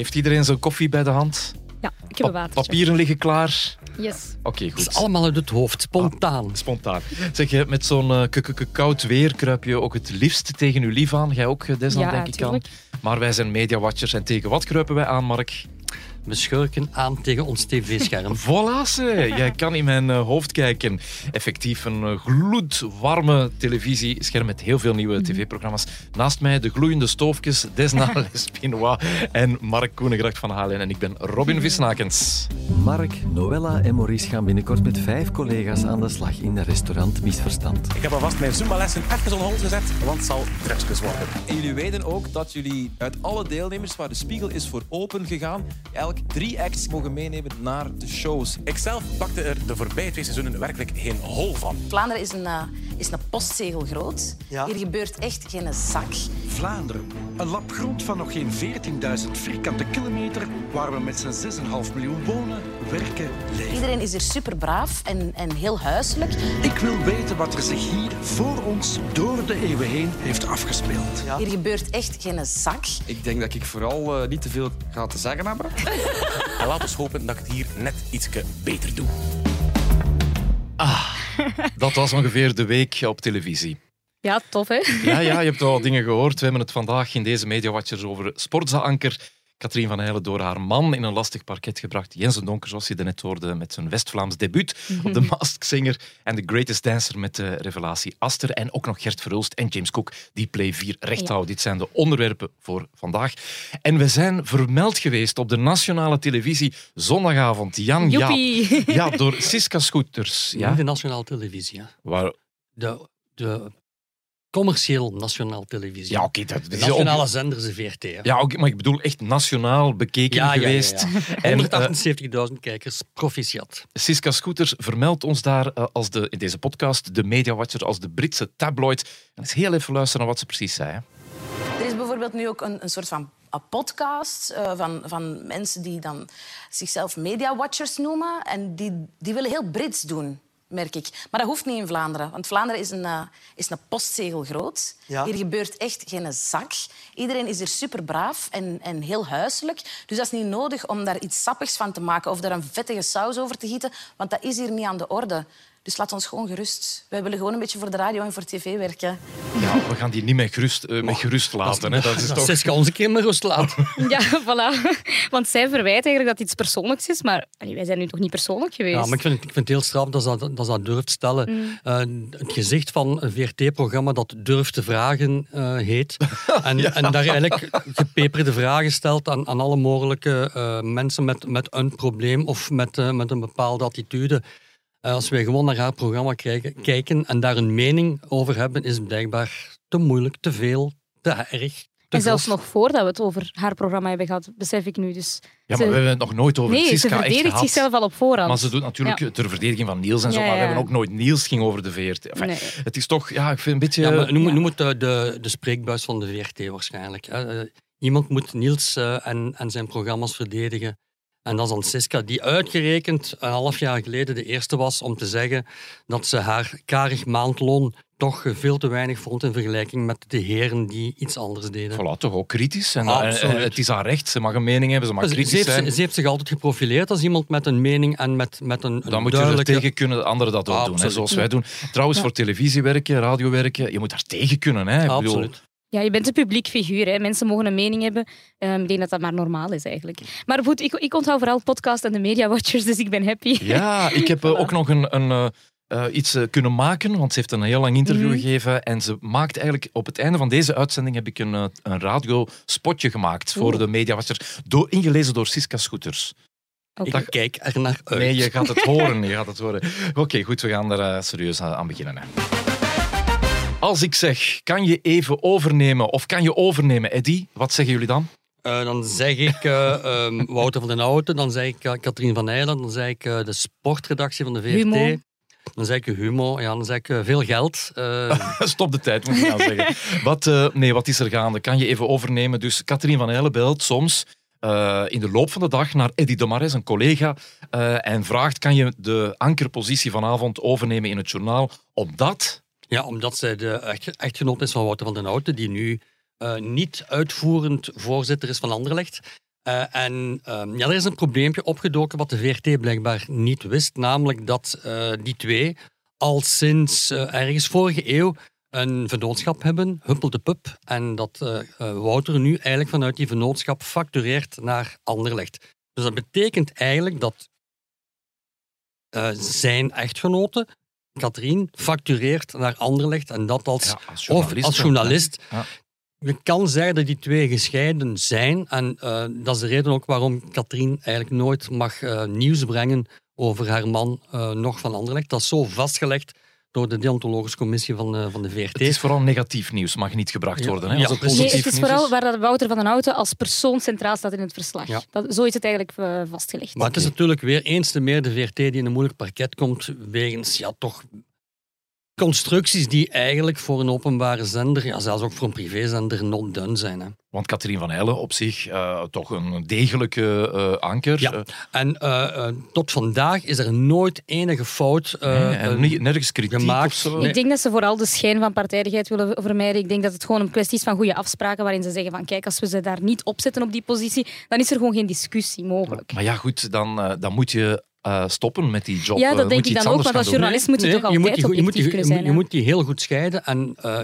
Heeft iedereen zijn koffie bij de hand? Ja, ik heb een watertje. Papieren liggen klaar? Yes. Oké, Het is goed. allemaal uit het hoofd, spontaan. Spontaan. Zeg je, met zo'n k- koud weer kruip je ook het liefst tegen uw lief aan. Jij ook, eh, Desna, Ja, denk ik aan. Maar wij zijn mediawatchers en tegen wat kruipen wij aan, Mark? We schurken aan tegen ons tv-scherm. Voilà, ze. Jij kan in mijn eh, hoofd kijken. Effectief een eh, gloedwarme televisiescherm met heel veel nieuwe tv-programma's. Naast mij de gloeiende stoofjes Desna Lespinois en Mark Koenegracht van HLN. En ik ben Robin Visnakens. Mark, Noella en Maurice gaan binnenkort met vijf collega's aan de slag in een restaurant Misverstand. Ik heb alvast mijn Zumba-lessen even on hold gezet, want het zal drukjes worden. En jullie weten ook dat jullie uit alle deelnemers waar de spiegel is voor open gegaan, elk drie acts mogen meenemen naar de shows. Ikzelf pakte er de voorbije twee seizoenen werkelijk geen hol van. Vlaanderen is een, eh, is een postzegel groot. Ja. Hier gebeurt echt geen zak. Vlaanderen. Een lap grond van nog geen 14.000 vierkante kilometer waar we met z'n 6,5 miljoen wonen, werken, leven. Iedereen is hier super braaf en, en heel huiselijk. Ik wil weten wat er zich hier voor ons door de eeuwen heen heeft afgespeeld. Hier gebeurt echt geen zak. Ik denk dat ik vooral eh, niet te veel ga te zeggen hebben. En laat ons hopen dat ik het hier net iets beter doe. Dat was ongeveer de week op televisie. Ja, tof hè? Ja, ja, je hebt al dingen gehoord. We hebben het vandaag in deze Mediawatchers over Sportza-anker. Katrien van Heijlen door haar man in een lastig parket gebracht. Jens de Donker, zoals je net hoorde, met zijn West-Vlaams debuut op de Masked Singer. En The Greatest Dancer met de revelatie Aster. En ook nog Gert Verhulst en James Cook, die Play 4 recht Ja. houden. Dit zijn de onderwerpen voor vandaag. En we zijn vermeld geweest op de nationale televisie zondagavond. Jan Jaap. Joepie. Ja, door Siska Scooters. Ja? Ja, De nationale televisie. hè. waar, De, de commercieel nationaal televisie. ja oké. nationale zender is de VRT. hè. Ja, oké, maar ik bedoel echt nationaal bekeken Ja, ja, ja, geweest. ja. En eh, 178.000 kijkers, proficiat. Siska Scooters vermeldt ons daar eh, als de, in deze podcast, de Media Watcher, als de Britse tabloid. En eens heel even luisteren naar wat ze precies zei. hè. Er is bijvoorbeeld nu ook een, een soort van een podcast eh, van, van mensen die dan zichzelf media-watchers noemen. En die, die willen heel Brits doen, merk ik. Maar dat hoeft niet in Vlaanderen. Want Vlaanderen is een, eh, is een postzegel groot. Ja. Hier gebeurt echt geen zak. Iedereen is hier super braaf en, en heel huiselijk. Dus dat is niet nodig om daar iets sappigs van te maken of daar een vettige saus over te gieten. Want dat is hier niet aan de orde. Dus laat ons gewoon gerust. Wij willen gewoon een beetje voor de radio en voor tv werken. Ja, we gaan die niet met gerust, eh, met gerust laten. Hè. Dat is Dat toch... Een keer maar rust laat. Ja, voilà. Want zij verwijt eigenlijk dat het iets persoonlijks is, maar allee, wij zijn nu toch niet persoonlijk geweest? Ja, maar ik vind, het, ik vind het heel straf dat ze dat, dat, ze dat durft stellen. Mm. Eh, het gezicht van een VRT-programma dat Durft te vragen eh, heet. En, en daar eigenlijk gepeperde vragen stelt aan, aan alle mogelijke eh, mensen met, met een probleem of met, met een bepaalde attitude. Eh, als wij gewoon naar haar programma kijken, kijken en daar een mening over hebben, is het blijkbaar te moeilijk, te veel, te erg. Te en zelfs nog voordat we het over haar programma hebben gehad, besef ik nu. Dus Ja, maar ze- we hebben het nog nooit over nee, ze Siska echt verdedigt zichzelf al op voorhand. Maar ze doet natuurlijk Ja. ter verdediging van Niels en zo, Ja, maar we hebben ook nooit Niels ging over de VRT. Enfin, Nee. Het is toch, ja, ik vind een beetje... Ja, maar noem, Ja. noem het de, de, de spreekbuis van de VRT waarschijnlijk. Hè. Eh, Iemand moet Niels eh, en, en zijn programma's verdedigen. En dat is dan Siska, die uitgerekend een half jaar geleden de eerste was om te zeggen dat ze haar karig maandloon toch veel te weinig vond in vergelijking met de heren die iets anders deden. Voilà, toch ook kritisch. En, Absoluut. en het is haar recht, ze mag een mening hebben, ze mag ze kritisch heeft, zijn. ze heeft zich altijd geprofileerd als iemand met een mening en met, met een, een Dan moet je er tegen kunnen, de anderen dat ook doen, hè, zoals wij doen. Trouwens, voor televisie werken, radio werken, je moet daar tegen kunnen. Hè. Absoluut. Ja, je bent een publiek figuur. Hè. Mensen mogen een mening hebben. Ehm, ik denk dat dat maar normaal is eigenlijk. Maar goed, ik, ik onthoud vooral podcast en de media watchers, dus ik ben happy. Ja, ik heb eh, ook nog een, een, eh, eh, iets kunnen maken, want ze heeft een heel lang interview Mhm. gegeven. En ze maakt eigenlijk, op het einde van deze uitzending heb ik een, eh, een radiospotje gemaakt voor Oeh. de mediawatcher, door, ingelezen door Siska Scooters. Oké. Ik kijk er naar uit. Nee, je gaat het horen. Je gaat het horen. Oké, goed, we gaan er serieus aan aan beginnen. Hè. Als ik zeg, kan je even overnemen of kan je overnemen, Eddy? Wat zeggen jullie dan? Eh, dan zeg ik eh, ehm, Wouter van den Houten, dan zeg ik uh, Katrien van Eijlen, dan zeg ik eh, de sportredactie van de VRT. Humo. Dan zeg ik Humo, ja, dan zeg ik eh, veel geld. Eh, Stop de tijd, moet ik gaan zeggen. Wat, eh, nee, wat is er gaande? Kan je even overnemen? Dus Katrien van Eijlen belt soms eh, in de loop van de dag naar Eddy de Mares, een collega, eh, en vraagt, kan je de ankerpositie vanavond overnemen in het journaal? Omdat... ja, omdat zij de echt, echtgenoot is van Wouter van den Houten, die nu eh, niet uitvoerend voorzitter is van Anderlecht. Eh, en ehm, ja, er is een probleempje opgedoken wat de VRT blijkbaar niet wist, namelijk dat eh, die twee al sinds ergens vorige eeuw een vennootschap hebben, Huppel de Pup, en dat Wouter nu eigenlijk vanuit die vennootschap factureert naar Anderlecht. Dus dat betekent eigenlijk dat zijn echtgenote, Katrien, factureert naar Anderlecht en dat als, als of journalist als journalist. Je kan zeggen dat die twee gescheiden zijn en eh, dat is de reden ook waarom Katrien eigenlijk nooit mag eh, nieuws brengen over haar man eh, nog van Anderlecht. Dat is zo vastgelegd door de deontologische commissie van, eh, van de VRT. Het is vooral negatief nieuws, mag niet gebracht Ja. worden. Hè? Ja, Als precies. Nee, positief het is vooral waar dat Wouter van den Houten als persoon centraal staat in het verslag. Ja. Dat, zo is het eigenlijk eh, vastgelegd. Maar het is natuurlijk weer eens te meer de VRT die in een moeilijk parket komt, wegens ja, toch constructies die eigenlijk voor een openbare zender, ja, zelfs ook voor een privézender, not done zijn. Hè. Want Katrien van Heijlen op zich eh, toch een degelijke eh, anker. Ja. Eh, En tot vandaag is er nooit enige fout eh, nee, niet- nergens kritiek gemaakt. of zo. Nee. Ik denk dat ze vooral de schijn van partijdigheid willen vermijden. Ik denk dat het gewoon een kwestie is van goede afspraken waarin ze zeggen van kijk, als we ze daar niet op zetten op die positie, dan is er gewoon geen discussie mogelijk. Maar ja, goed, dan, dan moet je eh, stoppen met die job. Ja, Eh, dat denk moet je ik dan ook, want als journalist moet je Nee, toch altijd moet die, je moet objectief die, kunnen je zijn. moet- je moet die heel goed scheiden. En eh,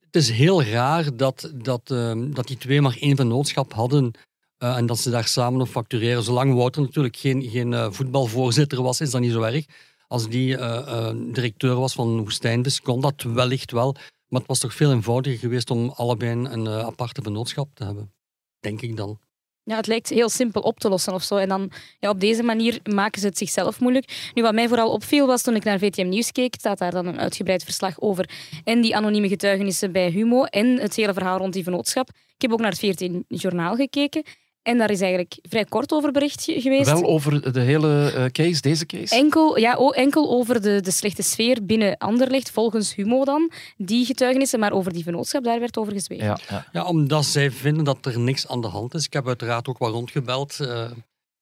het is heel raar dat, dat, ehm, dat die twee maar één vennootschap hadden. eh, en dat ze daar samen op factureren. Zolang Wouter natuurlijk geen, geen eh, voetbalvoorzitter was, is dat niet zo erg. Als die eh, eh, directeur was van Woestijnvis, kon dat wellicht wel. Maar het was toch veel eenvoudiger geweest om allebei een, een eh, aparte vennootschap te hebben. Denk ik dan. Ja, het lijkt heel simpel op te lossen of zo. En dan ja, op deze manier maken ze het zichzelf moeilijk. Nu, wat mij vooral opviel was toen ik naar VTM Nieuws keek, staat daar dan een uitgebreid verslag over. En die anonieme getuigenissen bij Humo en het hele verhaal rond die vennootschap. Ik heb ook naar het 14 Journaal gekeken. En daar is eigenlijk vrij kort over bericht ge- geweest. Wel over de hele eh, case, deze case? Enkel, ja, enkel over de, de slechte sfeer binnen Anderlecht, volgens Humo dan. Die getuigenissen, maar over die vennootschap, daar werd over gezwegen. Ja, ja. Ja, omdat zij vinden dat er niks aan de hand is. Ik heb uiteraard ook wat rondgebeld eh,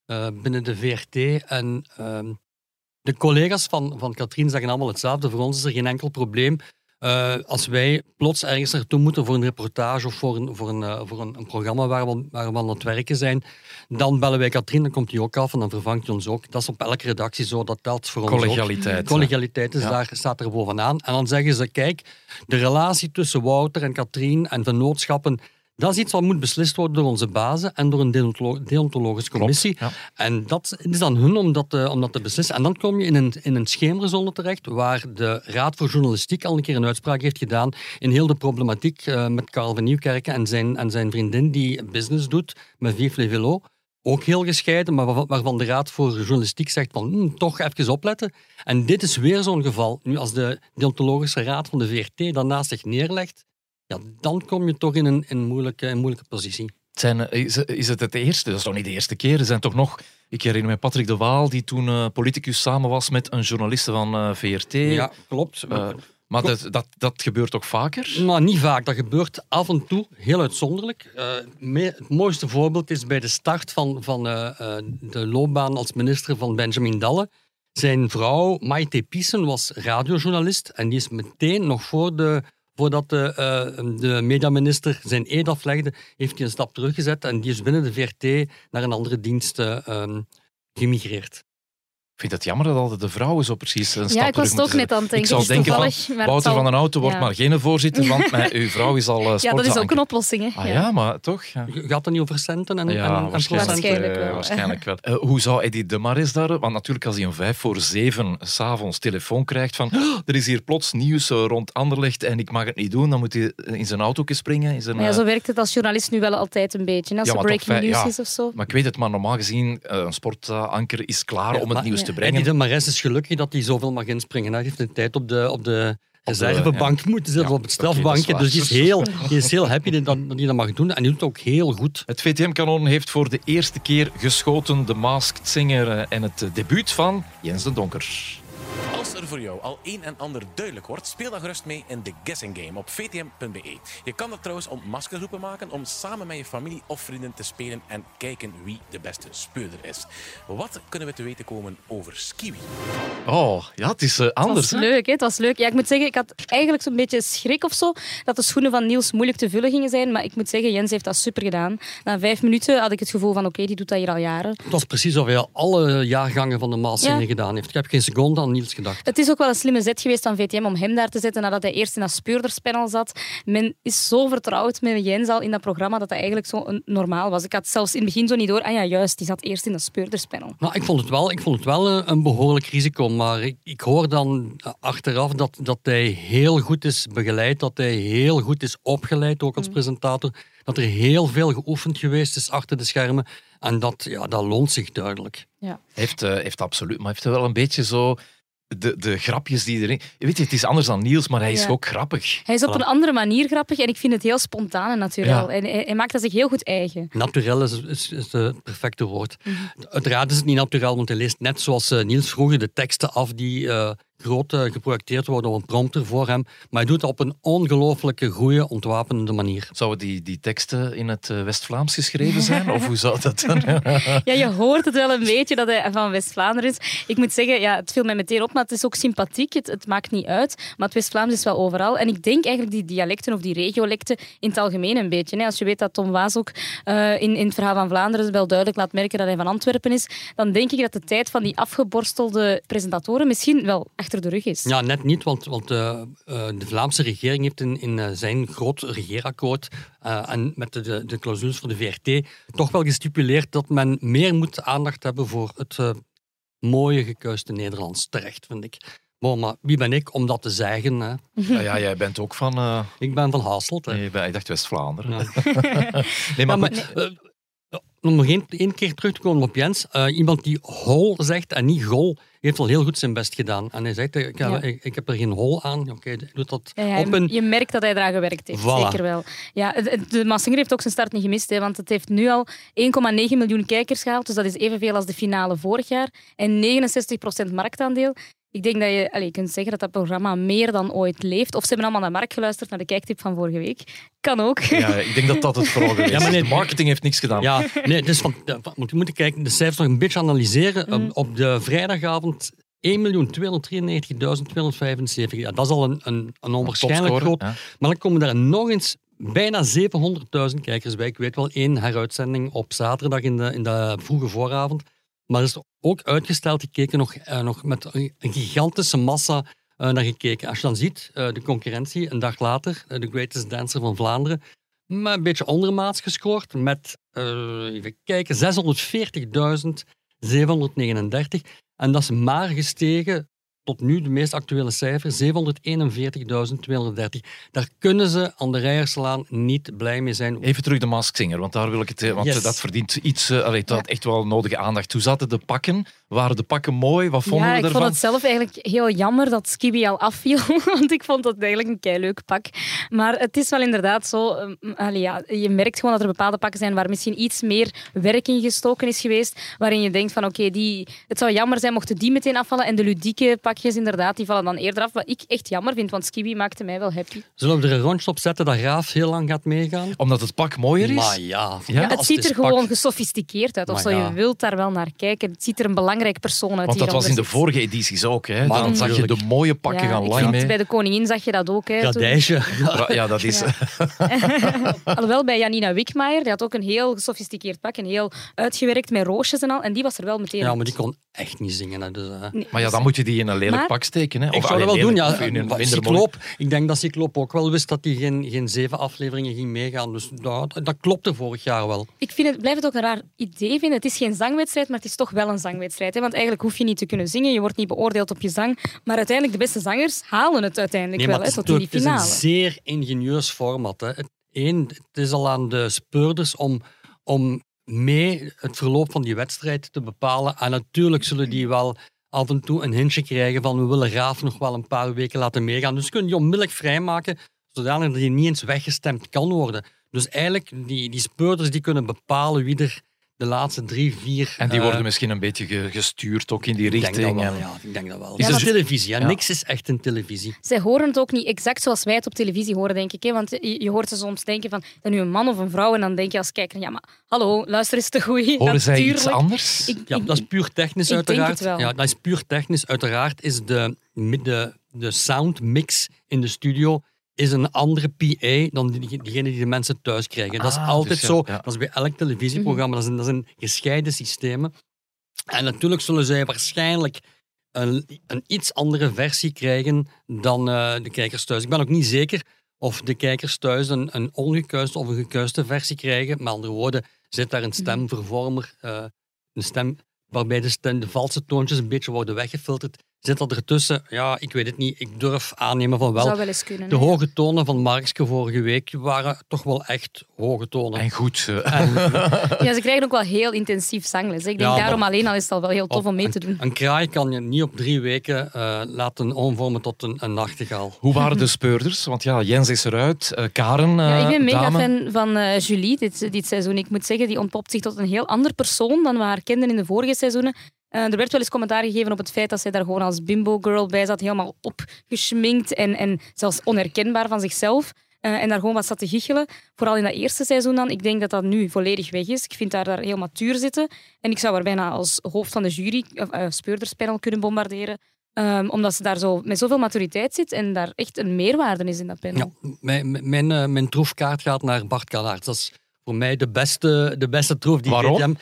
eh, binnen de VRT. En ehm, de collega's van, van Katrien zeggen allemaal hetzelfde. Voor ons is er geen enkel probleem. Eh, als wij plots ergens naartoe moeten voor een reportage of voor een, voor een, eh, voor een, een programma waar we, waar we aan het werken zijn, dan bellen wij Katrien, dan komt die ook af en dan vervangt hij ons ook. Dat is op elke redactie zo, dat telt voor ons ook. Collegialiteit. Collegialiteit is Ja. daar, staat er bovenaan. En dan zeggen ze, kijk, de relatie tussen Wouter en Katrien en vennootschappen, dat is iets wat moet beslist worden door onze bazen en door een deontolo- deontologische commissie. ja. En dat is dan hun om dat, eh, om dat te beslissen. En dan kom je in een, in een schemerzone terecht, waar de Raad voor Journalistiek al een keer een uitspraak heeft gedaan in heel de problematiek eh, met Karel van Nieuwkerken en zijn, en zijn vriendin die business doet met Vive le Velo. Ook heel gescheiden, maar waarvan- de Raad voor Journalistiek zegt van hm, toch even opletten. En dit is weer zo'n geval. Nu, als de deontologische raad van de VRT dat naast zich neerlegt, ja, dan kom je toch in een, in moeilijke, een moeilijke positie. Zijn, eh, is, is het het eerste? Dat is toch niet de eerste keer? Er zijn toch nog... Ik herinner me Patrick de Waal, die toen eh, politicus samen was met een journaliste van eh, VRT. Ja, klopt. Maar dat, dat, dat gebeurt toch vaker? Nou, niet vaak. Dat gebeurt af en toe, heel uitzonderlijk. Het mooiste voorbeeld is bij de start van, van de loopbaan als minister van Benjamin Dalle. Zijn vrouw, Maite Piesen, was radiojournalist en die is meteen nog voor de, voordat de, eh, de mediaminister zijn eed aflegde, heeft hij een stap teruggezet en die is binnen de VRT naar een andere dienst eh, ehm, gemigreerd. Ik vind het jammer dat altijd de vrouwen zo precies een stap Ja, ik was het ook net aan het denken. Ik zou is denken van, Wouter zal- van den Houten wordt Ja. maar geen voorzitter, want mijn, uw vrouw is al uh, Ja, dat is ook een oplossing. Hè? Ah ja, maar toch? Ja. Gaat het niet over centen en, Ja, en, en waarschijnlijk? Waarschijnlijk eh, wel. waarschijnlijk wel. Eh, hoe zou Eddie de Maris daar... Want natuurlijk als hij een vijf voor zeven s'avonds telefoon krijgt van "Oh, er is hier plots nieuws eh, rond Anderlecht en ik mag het niet doen, dan moet hij in zijn auto springen. In zijn, Maar ja, eh, zo werkt het als journalist nu wel altijd een beetje. Als Ja, er breaking news ja. is of zo. Maar ik weet het, maar normaal gezien, eh, een sportanker is klaar Ja, om het maar- nieuws ja. te Eddie brengen. de Mares is gelukkig dat hij zoveel mag inspringen. Hij heeft een tijd op de, op de reservebank moeten zitten, Ja, op het strafbankje. dus die is, heel, die is heel happy dat, dat hij dat mag doen. En die doet het ook heel goed. Het VTM-kanon heeft voor de eerste keer geschoten de Masked Singer eh, en het debuut van Jens de Donker. Als er voor jou al een en ander duidelijk wordt, speel dan gerust mee in de Guessing Game op vtm.be. Je kan dat trouwens om maskergroepen maken om samen met je familie of vrienden te spelen en kijken wie de beste speurder is. Wat kunnen we te weten komen over Skiwi? Oh, ja, het is eh, Het anders. was hè? leuk, hè? het was leuk. Ja, ik moet zeggen, ik had eigenlijk zo'n beetje schrik of zo dat de schoenen van Niels moeilijk te vullen gingen zijn. Maar ik moet zeggen, Jens heeft dat super gedaan. Na vijf minuten had ik het gevoel van, oké, die doet dat hier al jaren. Het was precies of hij al alle jaargangen van de Maassinger Ja. gedaan heeft. Ik heb geen seconde aan Niels gedacht. Het is ook wel een slimme zet geweest van VTM om hem daar te zetten nadat hij eerst in dat speurderspanel zat. Men is zo vertrouwd met Jens al in dat programma dat dat eigenlijk zo normaal was. Ik had zelfs in het begin zo niet door. Ah ja, juist, die zat eerst in dat speurderspanel. Nou, ik vond het wel, ik vond het wel een, behoorlijk risico. Maar ik, ik hoor dan achteraf dat, dat hij heel goed is begeleid. Dat hij heel goed is opgeleid, ook als presentator. Dat er heel veel geoefend geweest is achter de schermen. En dat, ja, dat loont zich duidelijk. Ja. Heeft, eh, heeft absoluut, maar heeft wel een beetje zo de, de grapjes die erin. Weet je, het is anders dan Niels, maar hij is Ja. ook grappig. Hij is op Voilà. een andere manier grappig en ik vind het heel spontaan en natuurlijk. Ja. En hij, hij maakt dat zich heel goed eigen. Naturel is, is, is het perfecte woord. Uiteraard is het niet naturel, want hij leest net zoals eh, Niels vroeger de teksten af die eh, groot geprojecteerd worden op een prompter voor hem. Maar hij doet het op een ongelooflijke, goede, ontwapenende manier. Zouden die, die teksten in het eh, West-Vlaams geschreven zijn? Of hoe zou dat dan? Ja, je hoort het wel een beetje dat hij van West-Vlaanderen is. Ik moet zeggen, ja, het viel mij meteen op, maar het is ook sympathiek. Het, het maakt niet uit. Maar het West-Vlaams is wel overal. En ik denk eigenlijk die dialecten of die regiolecten in het algemeen een beetje. Hè. Als je weet dat Tom Waas ook eh, in, in het verhaal van Vlaanderen wel duidelijk laat merken dat hij van Antwerpen is, dan denk ik dat de tijd van die afgeborstelde presentatoren misschien wel achter de rug is. Ja, net niet, want, want eh, eh, de Vlaamse regering heeft in, in eh, zijn groot regeerakkoord eh, en met de, de, clausules voor de VRT toch wel gestipuleerd dat men meer moet aandacht hebben voor het eh, mooie gekuiste Nederlands. Terecht, vind ik. Bon, maar wie ben ik om dat te zeggen? Hè? Ja, ja, jij bent ook van. eh, Ik ben van Hasselt. Hè. nee, ik dacht West-Vlaanderen. Ja. Nee, maar, Ja, maar, goed. Om nog één, één keer terug te komen op Jens. eh, iemand die hol zegt en niet gol, heeft al heel goed zijn best gedaan. En hij zegt, eh, ik, Ja. ik, ik heb er geen hol aan. Oké, doet dat Ja, op een... Je merkt dat hij eraan gewerkt heeft, Voilà. zeker wel. Ja, de Massinger heeft ook zijn start niet gemist, hè, want het heeft nu al 1,9 miljoen kijkers gehaald. Dus dat is evenveel als de finale vorig jaar. En 69% marktaandeel. Ik denk dat je allez, je kunt zeggen dat dat programma meer dan ooit leeft. Of ze hebben allemaal naar Mark geluisterd, naar de kijktip van vorige week. Kan ook. ja, ik denk dat dat het vooral geweest Ja, maar nee, is. De marketing heeft niks gedaan. Ja, nee, het is van, moet je moeten kijken, de cijfers nog een beetje analyseren. Mhm. Op, de vrijdagavond 1.293.275. Ja, dat is al een, een, een onwaarschijnlijk Topscore, groot. ja. Maar dan komen er nog eens bijna 700.000 kijkers bij. Ik weet wel één heruitzending op zaterdag in de, in de vroege vooravond. Maar er is ook uitgesteld gekeken, nog, eh, nog met een gigantische massa eh, naar gekeken. Als je dan ziet, eh, de concurrentie een dag later, de Greatest Dancer van Vlaanderen, maar een beetje ondermaats gescoord met, even kijken, 640.739. En dat is maar gestegen tot nu de meest actuele cijfer, 741.230. Daar kunnen ze aan de Rijerslaan niet blij mee zijn. Even terug de Mask Singer, want daar wil ik het. eh, Want Yes. eh, dat verdient iets. allee, dat had echt wel nodige aandacht. Hoe zaten de pakken? Waren de pakken mooi? Wat vonden ja, we ik ervan? vond het zelf eigenlijk heel jammer dat Skibi al afviel, want ik vond dat eigenlijk een keileuk pak. Maar het is wel inderdaad zo, ehm, allee, ja, je merkt gewoon dat er bepaalde pakken zijn waar misschien iets meer werk in gestoken is geweest, waarin je denkt van oké, die het zou jammer zijn mochten die meteen afvallen en de ludieke pakjes inderdaad, die vallen dan eerder af, wat ik echt jammer vind, want Skibi maakte mij wel happy. Zullen we er een rondje op zetten dat Raaf heel lang gaat meegaan? Omdat het pak mooier is? Maar ja, Ja, het ziet er gewoon pak. gesofisticeerd uit, of Maar zo. ja. Je wilt daar wel naar kijken. Het ziet er een belangrijk persoon uit Want die dat was in de vorige edities ook. Hè. Maar Dan zag je de mooie pakken Ja, gaan ik lang mee. Bij de koningin zag je dat ook. Hè, toen. Radijsje. Ja, dat is. Ja. Alhoewel, bij Janina Wikmaier, die had ook een heel gesofisticeerd pak, een heel uitgewerkt met roosjes en al. En die was er wel meteen Ja, maar die kon echt niet zingen. Hè, dus, eh. Nee, Maar ja, dan moet je die in een lelijk Maar- pak steken. Hè. Ik zou dat wel doen, ja. of in een Cycloop, ik denk dat Cycloop ook wel wist dat hij geen, geen zeven afleveringen ging meegaan. Dus dat, dat klopte vorig jaar wel. Ik vind het, blijf het ook een raar idee vinden. Het is geen zangwedstrijd, maar het is toch wel een zangwedstrijd. Hè? Want eigenlijk hoef je niet te kunnen zingen, je wordt niet beoordeeld op je zang. Maar uiteindelijk, de beste zangers halen het uiteindelijk Nee, wel hè, het, is tot in die natuurlijk- het is finale. een zeer ingenieus format. Hè. Één, het is al aan de speurders om, om mee het verloop van die wedstrijd te bepalen. En natuurlijk zullen die wel af en toe een hintje krijgen van we willen Raaf nog wel een paar weken laten meegaan. Dus kun je onmiddellijk vrijmaken, zodanig dat hij niet eens weggestemd kan worden. Dus eigenlijk, die, die speurders die kunnen bepalen wie er de laatste drie, vier... En die eh, worden misschien een beetje ge- gestuurd ook in die ik denk richting. dat wel, en- ja, ik denk dat wel. Is Het is televisie, hè. Ja. niks is echt een televisie. Zij horen het ook niet exact zoals wij het op televisie horen, denk ik. Hè? Want je, je hoort ze soms denken van, dat nu een man of een vrouw? En dan denk je als kijker, ja, maar hallo, luister eens te goed. Horen zij iets anders? Ik- Ja, ik- dat is puur technisch ik denk uiteraard. het wel. Ja, dat is puur technisch. Uiteraard is de, de, de soundmix in de studio is een andere PA dan die, diegene die de mensen thuis krijgen. dat is Ah, altijd dus ja, zo. ja. Dat is bij elk televisieprogramma. Dat, zijn, dat zijn gescheiden systemen. En natuurlijk zullen zij waarschijnlijk een, een iets andere versie krijgen dan eh, de kijkers thuis. Ik ben ook niet zeker of de kijkers thuis een, een ongekuiste of een gekuiste versie krijgen. Met andere woorden, zit daar een stemvervormer, eh, een stem waarbij de, stem, de valse toontjes een beetje worden weggefilterd. Zit dat ertussen? Ja, ik weet het niet. Ik durf aannemen van wel. zou wel eens kunnen. De hoge tonen van Markske vorige week waren toch wel echt hoge tonen. En goed. En Ja, ze krijgen ook wel heel intensief zangles. hè. Ik denk Ja, maar- daarom alleen al is het al wel heel tof om mee te doen. Een kraai kan je niet op drie weken eh, laten omvormen tot een, een nachtegaal. Hoe waren de speurders? Want ja, Jens is eruit. eh, Karen, Ja, ik eh, ben mega dame. fan van eh, Julie dit, dit seizoen. Ik moet zeggen, die ontpopt zich tot een heel ander persoon dan we haar kenden in de vorige seizoenen. Eh, er werd wel eens commentaar gegeven op het feit dat zij daar gewoon als bimbo-girl bij zat, helemaal opgeschminkt en, en zelfs onherkenbaar van zichzelf. Eh, en daar gewoon wat zat te giechelen. Vooral in dat eerste seizoen dan. Ik denk dat dat nu volledig weg is. Ik vind haar daar heel matuur zitten. En ik zou haar bijna als hoofd van de jury, of eh, speurderspanel, kunnen bombarderen. Ehm, omdat ze daar zo met zoveel maturiteit zit en daar echt een meerwaarde is in dat panel. Ja, mijn, mijn- mijn, mijn troefkaart gaat naar Bart Kalaert. Dat is voor mij de beste, de beste troef die Waarom?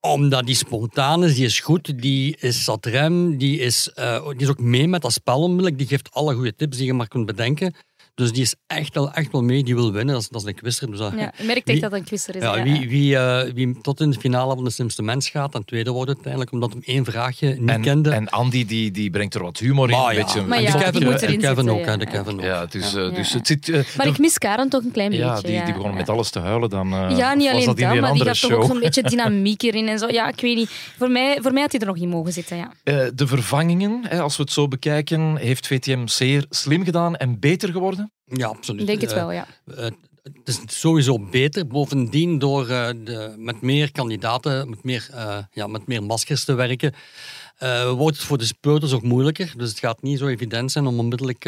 Omdat die spontaan is, die is goed, die is zat rem, die is, eh, die is ook mee met dat spel onmiddellijk. Die geeft alle goede tips die je maar kunt bedenken. Dus die is echt wel, echt wel mee, die wil winnen. Dat is, dat is een quizzer. Dus dat- Ja, je merkt Wie- echt dat een quizzer is. Ja, ja. wie, wie, eh, wie tot in de finale van de slimste mens gaat, dan tweede wordt het uiteindelijk, omdat hem één vraagje niet En, kende. en Andy die, die brengt er wat humor in. Maar een ja, beetje, Maar ja, de die Kevin, moet erin Kevin zitten, ook, hè, ja. de Kevin ook. Ja, dus, eh, Ja. dus het zit... eh, Maar ik mis Karen toch een klein ja, beetje. die, die ja, begon ja. met alles te huilen. Dan eh, Ja, niet alleen dat maar die had toch ook zo'n beetje dynamiek erin en zo. Ja, ik weet niet. Voor mij, voor mij had hij er nog in mogen zitten, ja. Eh, de vervangingen, hè, als we het zo bekijken, heeft VTM zeer slim gedaan en beter geworden. Ja, absoluut. Ik denk het Eh, wel, ja. eh, het is sowieso beter. Bovendien, door eh, de, met meer kandidaten, met meer, ja, met meer maskers te werken, wordt het voor de speurders ook moeilijker. Dus het gaat niet zo evident zijn om onmiddellijk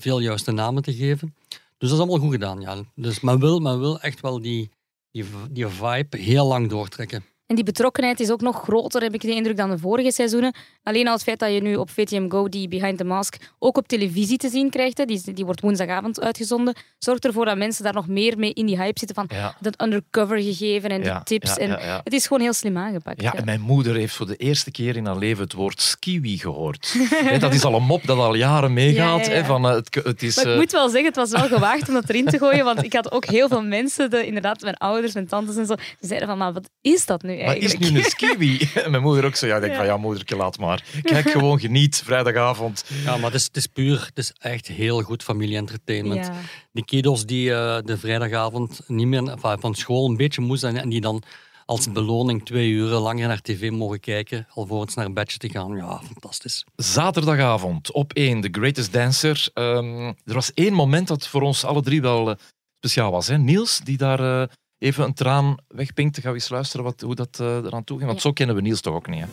veel juiste namen te geven. Dus dat is allemaal goed gedaan, ja. Dus men wil, men wil echt wel die, die, die vibe heel lang doortrekken. En die betrokkenheid is ook nog groter, heb ik de indruk, dan de vorige seizoenen. Alleen al het feit dat je nu op VTM Go die Behind the Mask ook op televisie te zien krijgt, hè, die, die wordt woensdagavond uitgezonden, zorgt ervoor dat mensen daar nog meer mee in die hype zitten van Ja. dat undercover gegeven en Ja, die tips. ja, en. Het is gewoon heel slim aangepakt. Ja, en mijn moeder heeft voor de eerste keer in haar leven het woord skiwi gehoord. Dat is al een mop dat al jaren meegaat. Van, eh, het, het is, Maar ik eh, moet wel zeggen, het was wel gewaagd om dat erin te gooien, want ik had ook heel veel mensen, de, inderdaad mijn ouders, mijn tantes en zo, die zeiden van, maar wat is dat nu maar is nu een skiwi? Mijn moeder ook zo. Ja, ik denk Ja. van ja, moedertje, laat maar. Kijk gewoon, geniet, vrijdagavond. Ja, maar het is, het is puur, het is echt heel goed familie-entertainment. Ja. Die kiddo's die eh, de vrijdagavond niet meer enfin, van school een beetje moe zijn en die dan als beloning twee uur langer naar tv mogen kijken, alvorens naar een bedje te gaan. Ja, fantastisch. Zaterdagavond op 1, The Greatest Dancer. Ehm, er was één moment dat voor ons alle drie wel eh, speciaal was. Hè? Niels, die daar eh, even een traan wegpinkte. Gaan we eens luisteren wat, hoe dat eh, eraan toe ging? Want zo kennen we Niels toch ook niet. Hè?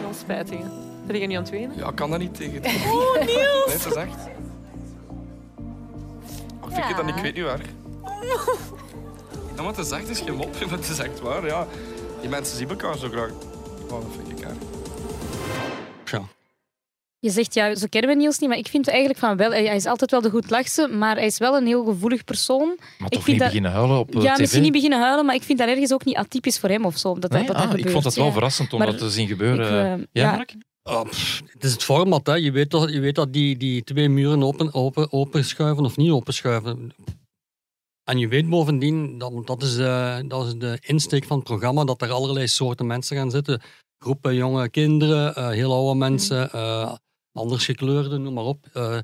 Heel spijtig. Ben je niet aan het wenen? Ja, kan dat niet tegen het Oh, Niels! Nee, is echt. Ach, vind je dat niet? Ik weet niet waar. Ja, maar het is echt, het is geen mop. maar Het is echt waar, ja. Die mensen zien elkaar zo graag. Oh, dat vind ik erg. Je zegt, ja, zo kennen we Niels niet, maar ik vind eigenlijk van wel, hij is altijd wel de goedlachse, maar hij is wel een heel gevoelig persoon. Maar Ik toch vind niet dat- beginnen huilen op eh, ja, tv? misschien niet beginnen huilen, maar ik vind dat ergens ook niet atypisch voor hem of zo. Dat, Nee? dat, dat Ah, gebeurt, ik vond het wel ja. verrassend om Maar dat te zien gebeuren. ik, eh, ja, ja. Mark? Oh, pff, het is het format, hè. Je weet dat, je weet dat die, die twee muren open, open, openschuiven of niet openschuiven. En je weet bovendien, dat, dat, is, eh, dat is de insteek van het programma, dat er allerlei soorten mensen gaan zitten. Groepen jonge kinderen, eh, heel oude mensen, eh, anders gekleurde, noem maar op. Eh,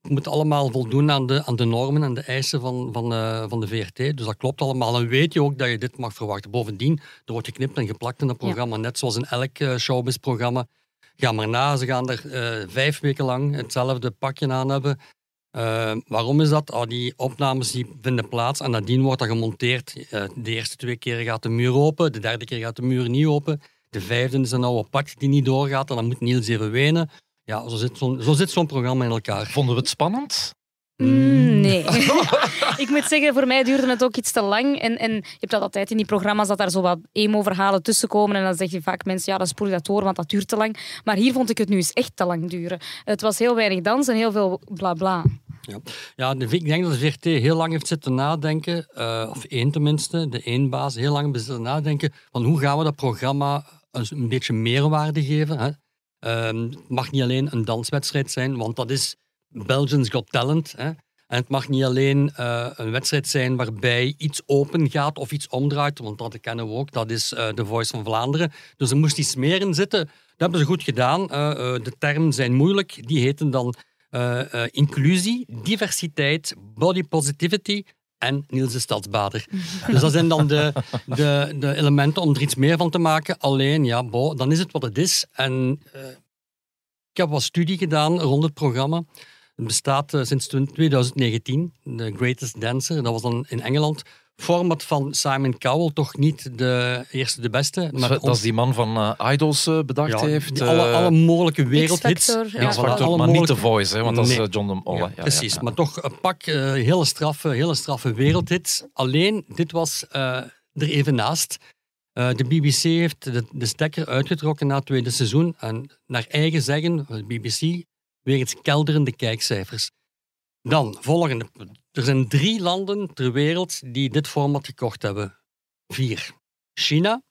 het moet allemaal voldoen aan de, aan de normen en de eisen van, van, eh, van de VRT. Dus dat klopt allemaal. En weet je ook dat je dit mag verwachten. Bovendien, er wordt geknipt en geplakt in het programma, net zoals in elk eh, showbiz-programma. Ga maar na, ze gaan er vijf weken lang hetzelfde pakje aan hebben. Uh, waarom is dat? Oh, die opnames die vinden plaats en nadien wordt dat gemonteerd. Uh, de eerste twee keren gaat de muur open, de derde keer gaat de muur niet open. De vijfde is een oude pak die niet doorgaat en dan moet Niels even wenen. Ja, zo zit zo'n zo zit programma in elkaar. Vonden we het spannend? Mm, nee. ik moet zeggen, voor mij duurde het ook iets te lang. En, en je hebt dat altijd in die programma's, dat daar zo wat emo-verhalen tussenkomen. En dan zeg je vaak mensen, ja, dan spoel je dat door, want dat duurt te lang. Maar hier vond ik het nu eens echt te lang duren. Het was heel weinig dans en heel veel bla bla. Ja, ja ik denk dat de VRT heel lang heeft zitten nadenken, uh, of één tenminste, de één baas, heel lang heeft zitten nadenken van hoe gaan we dat programma een, een beetje meerwaarde geven. Hè? Het mag niet alleen een danswedstrijd zijn, want dat is Belgians Got Talent. Hè? En het mag niet alleen uh, een wedstrijd zijn waarbij iets open gaat of iets omdraait, want dat kennen we ook, dat is uh, The Voice van Vlaanderen. Dus er moest iets meer in zitten. Dat hebben ze goed gedaan. Uh, de termen zijn moeilijk. Die heten dan inclusie, diversiteit, body positivity en Niels de Stadsbader. dus dat zijn dan de, de, de, elementen om er iets meer van te maken. Alleen, ja, bo, dan is het wat het is. En ik heb wat studie gedaan rond het programma. Het bestaat uh, sinds 2019, The Greatest Dancer. Dat was dan in Engeland. Format van Simon Cowell, toch niet de eerste, de beste. Maar dat is die man van uh, Idols uh, bedacht ja, heeft. Alle, alle, mogelijke wereldhits. X-Factor, ja. X-Factor, maar mogelijke... niet The Voice, hè, want dat is John de. Ja, precies, maar toch een pak hele, straffe, hele straffe wereldhits. Alleen, dit was er even naast. de BBC heeft de, de stekker uitgetrokken na het tweede seizoen. En naar eigen zeggen, de BBC wegens kelderende kijkcijfers. Dan, volgende. Er zijn drie landen ter wereld die dit format gekocht hebben. Vier. China,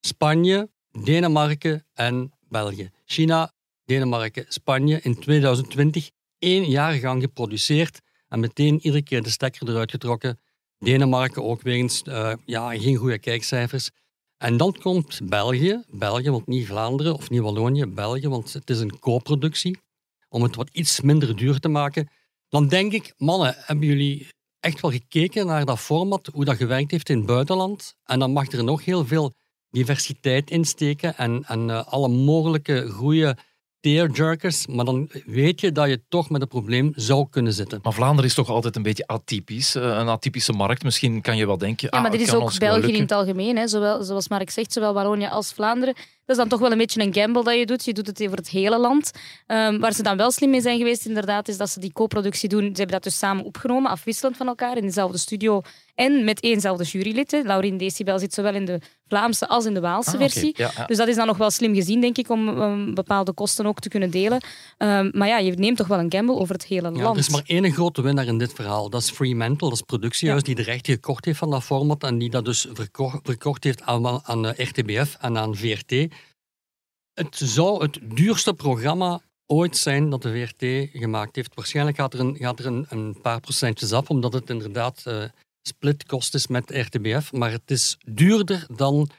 Spanje, Denemarken en België. China, Denemarken, Spanje in 2020 één jaar gang geproduceerd en meteen iedere keer de stekker eruit getrokken. Denemarken ook wegens uh, ja, geen goede kijkcijfers. En dan komt België, België, want niet Vlaanderen of niet Wallonië, België, want het is een co-productie om het wat iets minder duur te maken. Dan denk ik, mannen, hebben jullie echt wel gekeken naar dat format, hoe dat gewerkt heeft in het buitenland? En dan mag er nog heel veel diversiteit in steken en, en uh, alle mogelijke goede tearjerkers, maar dan weet je dat je toch met een probleem zou kunnen zitten. Maar Vlaanderen is toch altijd een beetje atypisch, eh, een atypische markt. Misschien kan je wel denken... Ja, maar ah, dit is ook België in het algemeen. Hè. Zowel, zoals Mark zegt, zowel Wallonië als Vlaanderen. Dat is dan toch wel een beetje een gamble dat je doet. Je doet het over het hele land. Um, waar ze dan wel slim mee zijn geweest, inderdaad, is dat ze die co-productie doen. Ze hebben dat dus samen opgenomen, afwisselend van elkaar, in dezelfde studio en met éénzelfde jurylid. Laurien Decibel zit zowel in de Vlaamse als in de Waalse Ah, versie. Ja, ja. Dus dat is dan nog wel slim gezien, denk ik, om um, bepaalde kosten ook te kunnen delen. Um, maar ja, je neemt toch wel een gamble over het hele Ja, land. er is maar één grote winnaar in dit verhaal. Dat is Fremantle, dat is productiehuis die de rechten gekocht heeft van dat format en die dat dus verko- verkocht heeft aan, aan eh, RTBF en aan VRT. Het zou het duurste programma ooit zijn dat de VRT gemaakt heeft. Waarschijnlijk gaat er een, gaat er een, een paar procentjes af, omdat het inderdaad eh splitkost is met RTBF. Maar het is duurder dan,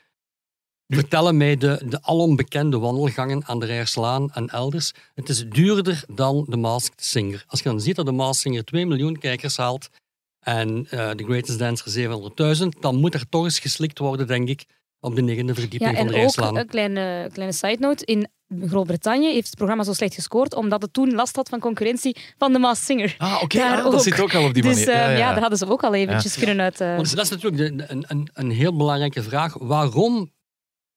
vertellen mij de, de alom wandelgangen aan de Rijerslaan en elders. Het is duurder dan de Masked Singer. Als je dan ziet dat de Masked Singer 2 miljoen kijkers haalt en eh The Greatest Dancer 700.000, dan moet er toch eens geslikt worden, denk ik, op de negende verdieping Ja, van en de ook Rijslaan. een kleine, kleine side note. In Groot-Brittannië heeft het programma zo slecht gescoord omdat het toen last had van concurrentie van de Masked Singer. Ah, oké, ah, dat zit ook al op die Dus manier. eh, Ja, ja, ja. daar hadden ze ook al eventjes kunnen uit... eh, Want dat is natuurlijk de- een, een, een heel belangrijke vraag. Waarom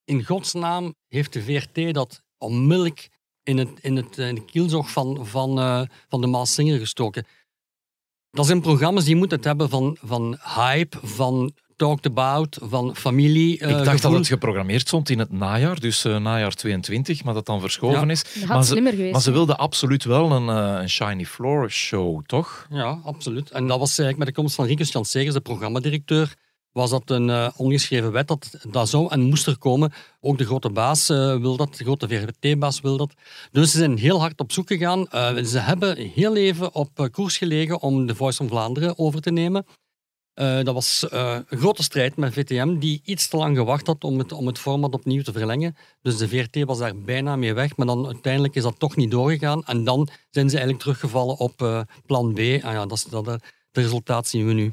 in godsnaam heeft de VRT dat onmiddellijk in, het, in, het, in de kielzog van, van, eh, van de Maas Singer gestoken? Dat zijn programma's die moeten het hebben van, van hype, van talked about, van familie. eh, Ik dacht dat het geprogrammeerd stond in het najaar, dus eh, najaar 22, maar dat dan verschoven Ja. is. Dat had maar, slimmer ze, geweest maar ze wilden absoluut wel een, eh, een Shiny Floor show, toch? Ja, absoluut. En dat was eigenlijk met de komst van Rieke Segers, de programmadirecteur, was dat een eh, ongeschreven wet dat dat zou en moest er komen. Ook de grote baas eh, wil dat, de grote VRT-baas wil dat. Dus ze zijn heel hard op zoek gegaan. Eh, ze hebben heel even op koers gelegen om de Voice van Vlaanderen over te nemen. Eh, dat was eh, een grote strijd met VTM, die iets te lang gewacht had om het, om het format opnieuw te verlengen. Dus de VRT was daar bijna mee weg, maar dan uiteindelijk is dat toch niet doorgegaan. En dan zijn ze eigenlijk teruggevallen op eh, plan B. En ja, dat is, dat, de resultaat zien we nu.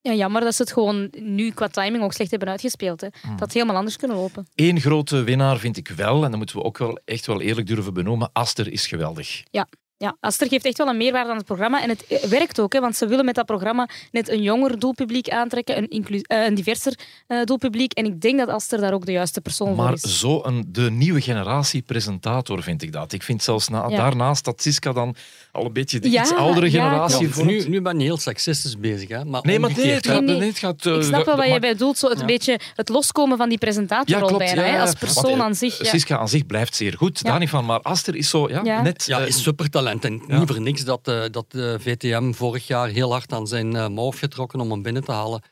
Ja, jammer dat ze het gewoon nu qua timing ook slecht hebben uitgespeeld. Hè. Dat had helemaal anders kunnen lopen. Eén grote winnaar vind ik wel, en dat moeten we ook wel echt wel eerlijk durven benoemen. Aster is geweldig. Ja. Ja, Aster geeft echt wel een meerwaarde aan het programma. En het eh, werkt ook, hè, want ze willen met dat programma net een jonger doelpubliek aantrekken, een, eh, een diverser eh, doelpubliek. En ik denk dat Aster daar ook de juiste persoon voor Maar is. zo een, de nieuwe generatie presentator vind ik dat. Ik vind zelfs na, Ja. daarnaast dat Siska dan al een beetje de Ja, iets oudere ja, generatie vormt. nu, nu ben je heel seksistisch bezig, hè? Maar Nee, maar nee, het gaat, Nee, nee. nee, het gaat... Ik snap wel wat maar- jij bij bedoelt, zo het Ja. beetje het loskomen van die presentatorrol bijna, hè, als persoon Want, aan zich. Ja. Siska aan zich blijft zeer goed, Ja. daar niet van. Maar Aster is zo ja, Ja. net... Ja, is En Ja. niet voor niks dat, eh, dat de VTM vorig jaar heel hard aan zijn eh mouw heeft getrokken om hem binnen te halen.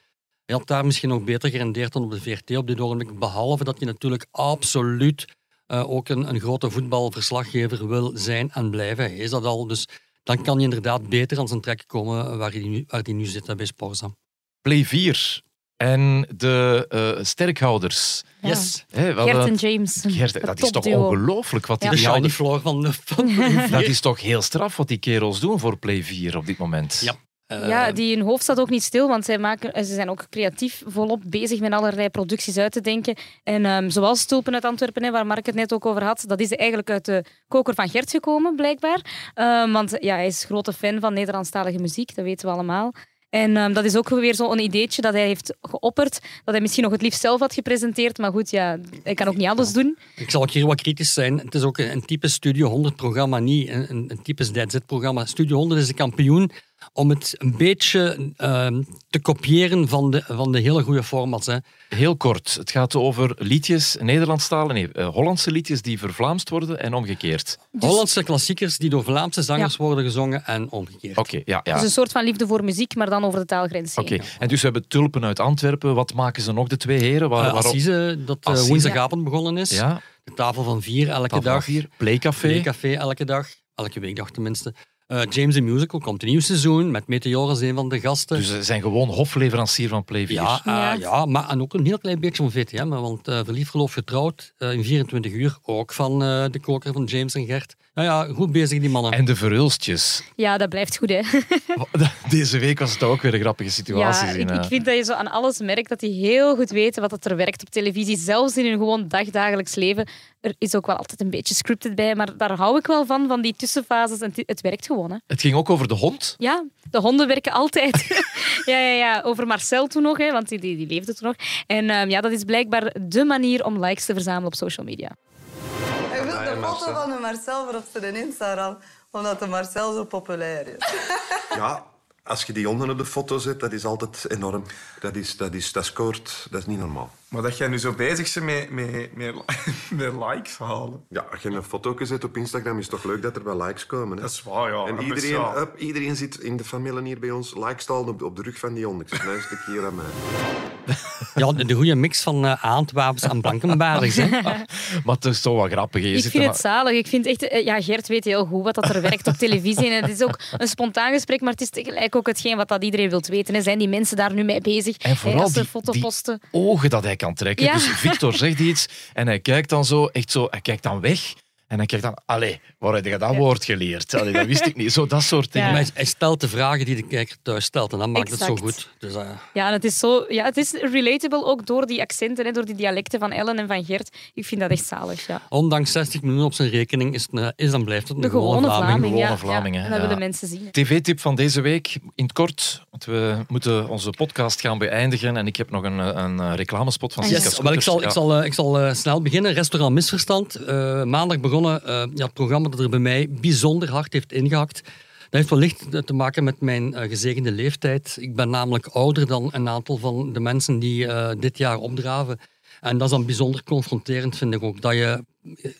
Hij had daar misschien nog beter gerendeerd dan op de VRT op dit ogenblik. Behalve dat hij natuurlijk absoluut eh, ook een, een grote voetbalverslaggever wil zijn en blijven. Hij is dat al. Dus dan kan hij inderdaad beter aan zijn trek komen waar hij nu, waar hij nu zit bij Sporza. Play 4 en de eh, sterkhouders. Yes. Gert en James. Gert, dat is toch ongelooflijk wat die, Ja. De die shiny houden- floor van de van Dat is toch heel straf wat die kerels doen voor Play 4 op dit moment. Ja. Eh, Ja, die hun hoofd staat ook niet stil, want zij maken, eh, ze zijn ook creatief volop bezig met allerlei producties uit te denken. En ehm, zoals Tulpen uit Antwerpen, hè, waar Mark het net ook over had, dat is eigenlijk uit de koker van Gert gekomen, blijkbaar. Ehm, want ja, hij is grote fan van Nederlandstalige muziek, dat weten we allemaal. En ehm, dat is ook weer zo'n ideetje dat hij heeft geopperd, dat hij misschien nog het liefst zelf had gepresenteerd. Maar goed, ja, hij kan ook niet alles doen. Ik zal ook hier wat kritisch zijn. Het is ook een, type Studio 100 programma, niet een, een, typisch Dead Zit programma. Studio 100 is de kampioen om het een beetje ehm, te kopiëren van de, van de hele goede formats. Hè. Heel kort, het gaat over liedjes, Nederlandstalen, nee, eh, Hollandse liedjes die vervlaamst worden en omgekeerd. Hollandse klassiekers die door Vlaamse zangers worden gezongen en omgekeerd. Oké, ja. ja. Dus een soort van liefde voor muziek, maar dan over de taalgrens heen. Oké, en dus we hebben Tulpen uit Antwerpen. Wat maken ze nog, de twee heren? Waar, waarop- Assise, dat eh, Assise. woensdagavond begonnen is. Ja, De tafel van vier elke tafel dag. vier, Playcafé. Playcafé elke dag. Elke weekdag tenminste. Eh, James the Musical komt een nieuw seizoen met Meteor als een van de gasten. Dus ze zijn gewoon hofleverancier van Play 4. Ja, eh, Ja. ja. maar en ook een heel klein beetje van VTM. hè, Want eh Verliefd Geloof Getrouwd eh, in 24 uur. Ook van eh, de koker van James en Gert. Nou ja, goed bezig die mannen. En de verhulstjes. Ja, dat blijft goed, hè. Deze week was het ook weer een grappige situatie. Ja, in, ik, eh. ik vind dat je zo aan alles merkt dat die heel goed weten wat dat er werkt op televisie. Zelfs in hun gewoon dagdagelijks leven. Er is ook wel altijd een beetje scripted bij, maar daar hou ik wel van, van die tussenfases. En het- werkt gewoon, hè. Het ging ook over de hond. Ja, de honden werken altijd. ja, ja, ja, over Marcel toen nog, hè, want die, die, die leefde toen nog. En ehm, ja, dat is blijkbaar de manier om likes te verzamelen op social media. Hij wil de foto van de Marcel voor op zijn Instagram, omdat de Marcel zo populair is. Ja, als je die honden op de foto zet, dat is altijd enorm. Dat, is, dat, is, dat scoort, dat is niet normaal. Maar dat jij nu zo bezig bent met, met, met, met likes halen. Ja, als je een foto zet op Instagram, is het toch leuk dat er wel likes komen. Hè? Dat is waar, ja. En iedereen, up, iedereen zit in de familie hier bij ons likes te halen op, op de rug van die hond. Ik zeg, luister een keer aan mij. Ja, de, de goede mix van uh, Aantwapens en Blankenbaarders. hè. Maar het is toch wel grappig. Je Ik vind het zalig. Ik vind echt, eh, ja, Gert weet heel goed wat dat er werkt op televisie. En het is ook een spontaan gesprek, maar het is tegelijk ook hetgeen wat dat iedereen wil weten. hè. Zijn die mensen daar nu mee bezig? En Hè, vooral als ze die, foto die posten. ogen dat hij kan trekken. Ja. Dus Victor zegt iets en hij kijkt dan zo, echt zo, hij kijkt dan weg. En hij kijkt dan, allee, waar heb je dat woord geleerd? Allee, dat wist ik niet. Zo, dat soort dingen. Ja. Maar hij, stelt de vragen die de kijker thuis stelt en dat maakt het zo goed. Dus, eh, Ja, en het is, zo, ja, het is relatable ook door die accenten, hè, door die dialecten van Ellen en van Gert. Ik vind dat echt zalig, ja. ondanks 60 miljoen op zijn rekening is, het, een- is dan blijft het een De gewone Vlaming, gewone ja. Vlaming, ja. hè, En dat ja. willen mensen zien. TV-tip van deze week, in het kort. Want we moeten onze podcast gaan beëindigen. En ik heb nog een, eh, een eh, reclamespot van Ah, Siska Yes, wel, ik zal, ik Ja. zal, eh, ik zal eh, snel beginnen. Restaurant Misverstand. Eh, maandag begonnen. eh, ja, het programma dat er bij mij bijzonder hard heeft ingehakt. Dat heeft wellicht te maken met mijn eh, gezegende leeftijd. Ik ben namelijk ouder dan een aantal van de mensen die eh, dit jaar opdraven. En dat is dan bijzonder confronterend, vind ik ook. Dat je,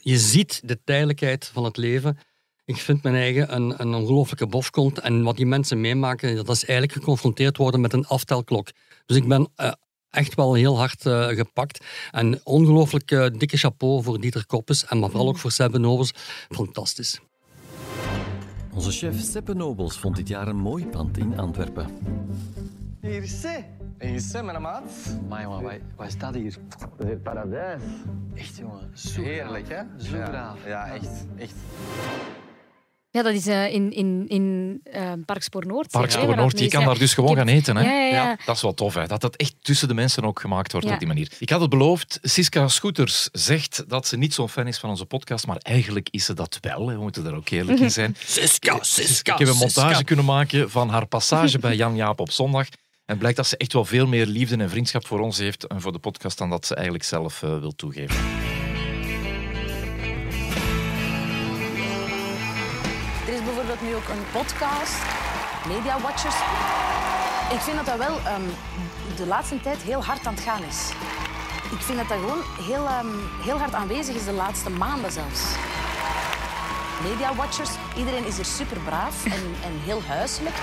je ziet de tijdelijkheid van het leven. Ik vind mijn eigen een, een ongelooflijke bofkont. En wat die mensen meemaken, dat is eigenlijk geconfronteerd worden met een aftelklok. Dus ik ben eh, echt wel heel hard eh, gepakt. En ongelooflijk eh, dikke chapeau voor Dieter Koppes. En maar vooral ook voor Sebbe Nobels. Fantastisch. Onze chef Seppe Nobels vond dit jaar een mooi pand in Antwerpen. Hier is ze. Hier is ze, mijn maat. Maar jongen, wat, wat staat hier? Het paradijs. Echt jongen, zo Heerlijk hè? Zo Ja. braaf. Ja, echt. echt. Ja, dat is uh, in, in, in uh, Parkspoor Noord. Parkspoor Noord, je kan daar dus gewoon gaan eten. Hè? Ja, ja, ja. Dat is wel tof, hè? dat dat echt tussen de mensen ook gemaakt wordt op die manier. Ik had het beloofd, Siska Scooters zegt dat ze niet zo'n fan is van onze podcast, maar eigenlijk is ze dat wel. Hè? We moeten daar ook eerlijk in zijn. Siska, Siska, Ik heb een montage kunnen maken van haar passage bij Jan Jaap op zondag. En het blijkt dat ze echt wel veel meer liefde en vriendschap voor ons heeft en voor de podcast dan dat ze eigenlijk zelf uh, wil toegeven. Ook een podcast, Media Watchers. Ik vind dat dat wel um, de laatste tijd heel hard aan het gaan is. Ik vind dat dat gewoon heel, um, heel hard aanwezig is de laatste maanden zelfs. Media Watchers, iedereen is er super braaf en, en heel huiselijk.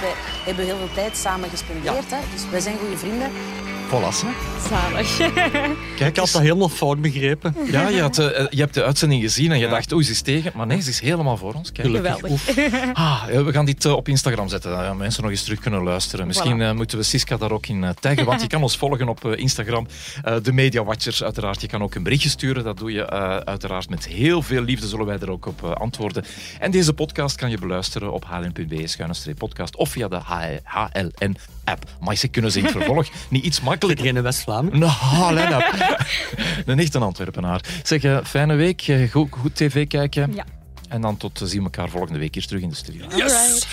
We hebben heel veel tijd samen gespendeerd, ja. hè? dus wij zijn goede vrienden. Volwassen. Zalig. Kijk, ik had dat helemaal fout begrepen. Ja, je, had, uh, je hebt de uitzending gezien en je ja. dacht, oei, ze is tegen. Maar nee, ze is helemaal voor ons. Kijk. Geweldig. Ah, we gaan dit uh, op Instagram zetten, dat mensen nog eens terug kunnen luisteren. Misschien uh, moeten we Siska daar ook in taggen, want je kan ons volgen op Instagram. de Media Watchers, uiteraard. Je kan ook een berichtje sturen. Dat doe je uiteraard met heel veel liefde, zullen wij er ook op antwoorden. En deze podcast kan je beluisteren op hln.be-podcast of via de HLN-app. Maar ze kunnen ze in vervolg niet iets makkelijker Zit in West-Vlaanderen? Nou, let op. een echte Antwerpenaar. Zeg, fijne week. Goed, goed tv kijken. Ja. En dan tot zien we elkaar volgende week hier terug in de studio. Yes!